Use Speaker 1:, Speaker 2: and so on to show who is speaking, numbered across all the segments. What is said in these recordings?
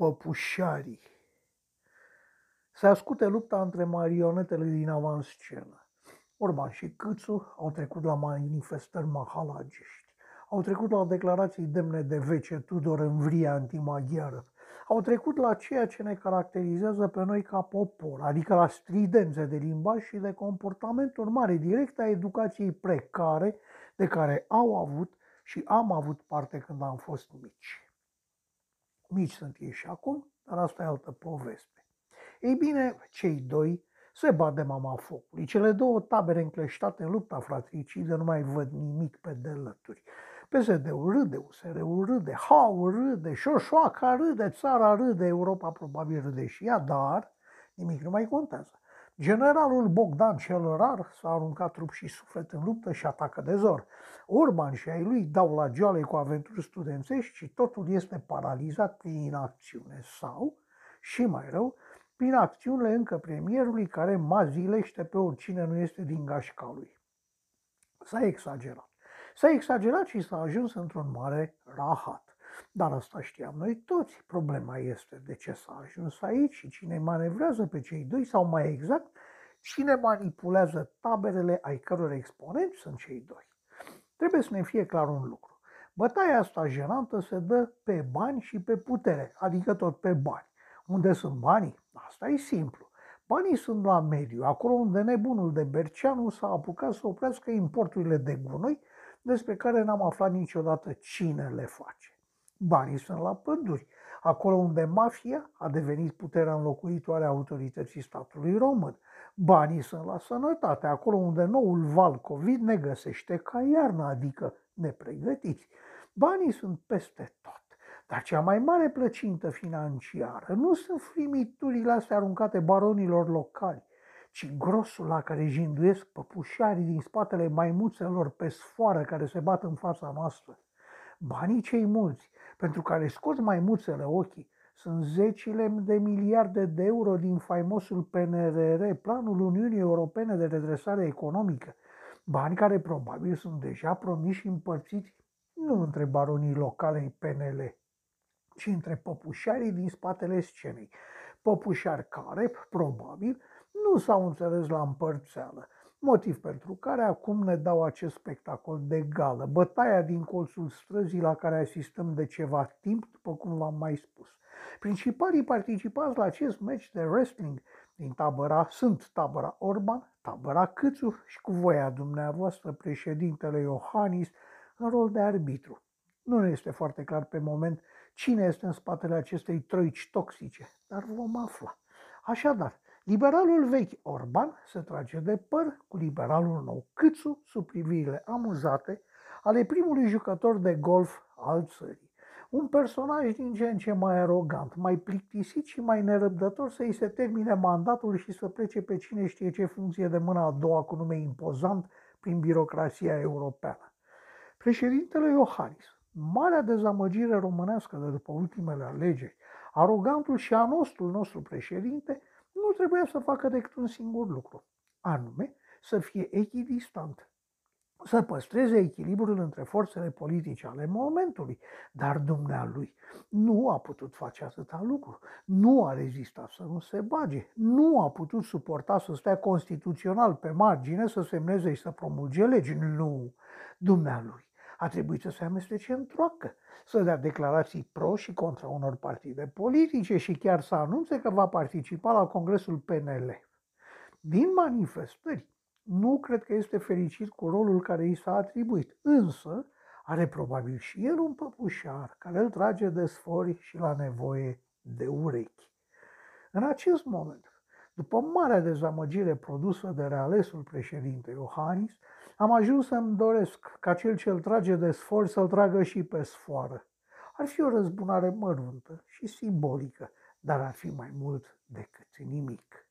Speaker 1: păpușarii. Se ascute lupta între marionetele din avanscenă. Orban și Câțu au trecut la manifestări mahalagiști. Au trecut la declarații demne de vece Tudor în vria antimaghiară. Au trecut la ceea ce ne caracterizează pe noi ca popor, adică la stridențe de limbaj și de comportament urmare directă a educației precare de care au avut și am avut parte când am fost mici. Mici sunt ei și acum, dar asta e altă poveste. Ei bine, cei doi se bat de mama focului. Cele două tabere încleștate în lupta fratricidă nu mai văd nimic pe delături. PSD-ul râde, USR-ul râde, HAU râde, Șoșoaca râde, țara râde, Europa probabil râde și ea, dar nimic nu mai contează. Generalul Bogdan cel rar s-a aruncat trup și suflet în luptă și atacă de zor. Urban și ai lui dau la joale cu aventuri studențești și totul este paralizat prin inacțiune sau, și mai rău, prin acțiunile încă premierului care mazilește pe oricine nu este din gașca lui. S-a exagerat. S-a exagerat și s-a ajuns într-un mare rahat. Dar asta știam noi toți. Problema este de ce s-a ajuns aici și cine manevrează pe cei doi sau mai exact, cine manipulează taberele ai căror exponenți sunt cei doi. Trebuie să ne fie clar un lucru. Bătaia asta jenantă se dă pe bani și pe putere, adică tot pe bani. Unde sunt banii? Asta e simplu. Banii sunt la mediu, acolo unde nebunul de Berceanu s-a apucat să oprească importurile de gunoi, despre care n-am aflat niciodată cine le face. Banii sunt la păduri, acolo unde mafia a devenit puterea înlocuitoare a autorității statului român. Banii sunt la sănătate, acolo unde noul val COVID ne găsește ca iarna, adică nepregătiți. Banii sunt peste tot. Dar cea mai mare plăcintă financiară nu sunt frimiturile astea aruncate baronilor locali, ci grosul la care jinduiesc păpușarii din spatele maimuțelor pe sfoară care se bat în fața noastră. Banii cei mulți, pentru care scoți maimuțele ochii, sunt zecile de miliarde de euro din faimosul PNRR, Planul Uniunii Europene de Redresare Economică, bani care probabil sunt deja promiși și împărțiți nu între baronii locale PNL, ci între păpușarii din spatele scenei. Păpușari care, probabil, nu s-au înțeles la împărțeală, motiv pentru care acum ne dau acest spectacol de gală, bătaia din colțul străzii la care asistăm de ceva timp, după cum v-am mai spus. Principalii participați la acest meci de wrestling din tabăra sunt tabăra Orban, tabăra Câțu și cu voia dumneavoastră președintele Iohannis în rol de arbitru. Nu ne este foarte clar pe moment cine este în spatele acestei troici toxice, dar vom afla. Așadar, liberalul vechi Orban se trage de păr cu liberalul nou Câțu sub privirile amuzate ale primului jucător de golf al țării. Un personaj din ce în ce mai arogant, mai plictisit și mai nerăbdător să-i se termine mandatul și să plece pe cine știe ce funcție de mâna a doua cu nume impozant prin birocrația europeană. Președintele Iohannis, marea dezamăgire românească de după ultimele alegeri, arogantul și anostul nostru președinte, nu trebuia să facă decât un singur lucru, anume să fie echidistant, să păstreze echilibrul între forțele politice ale momentului, dar dumnealui nu a putut face atâta lucru, nu a rezistat să nu se bage, nu a putut suporta să stea constituțional pe margine, să semneze și să promulge legi, nu, dumnealui a trebuit să se amestece în troacă, să dea declarații pro și contra unor partide politice și chiar să anunțe că va participa la Congresul PNL. Din manifestări, nu cred că este fericit cu rolul care i s-a atribuit, însă are probabil și el un păpușar care îl trage de sfori și la nevoie de urechi. În acest moment, după marea dezamăgire produsă de realesul președinte Iohannis, am ajuns să-mi doresc ca cel ce îl trage de sfor să-l tragă și pe sfoară. Ar fi o răzbunare măruntă și simbolică, dar ar fi mai mult decât nimic.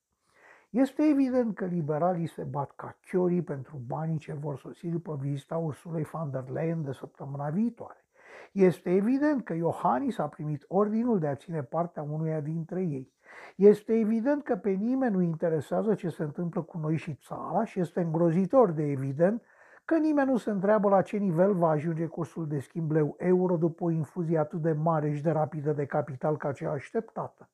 Speaker 1: Este evident că liberalii se bat ca chiorii pentru banii ce vor sosi după vizita Ursulei von der Leyen de săptămâna viitoare. Este evident că Iohannis a primit ordinul de a ține partea unuia dintre ei. Este evident că pe nimeni nu interesează ce se întâmplă cu noi și țara și este îngrozitor de evident că nimeni nu se întreabă la ce nivel va ajunge cursul de schimb leu euro după o infuzie atât de mare și de rapidă de capital ca cea așteptată.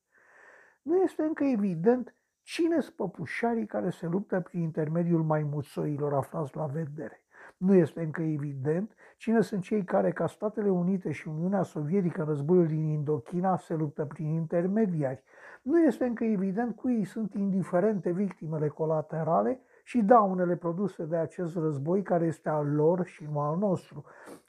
Speaker 1: Nu este încă evident cine sunt păpușarii care se luptă prin intermediul maimuțoilor aflați la vedere. Nu este încă evident cine sunt cei care, ca Statele Unite și Uniunea Sovietică în războiul din Indochina, se luptă prin intermediari. Nu este încă evident cui sunt indiferente victimele colaterale și daunele produse de acest război care este al lor și nu al nostru.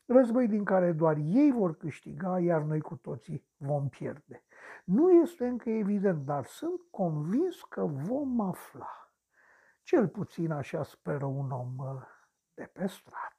Speaker 1: Război din care doar ei vor câștiga, iar noi cu toții vom pierde. Nu este încă evident, dar sunt convins că vom afla. Cel puțin așa speră un om uh, de pe stradă.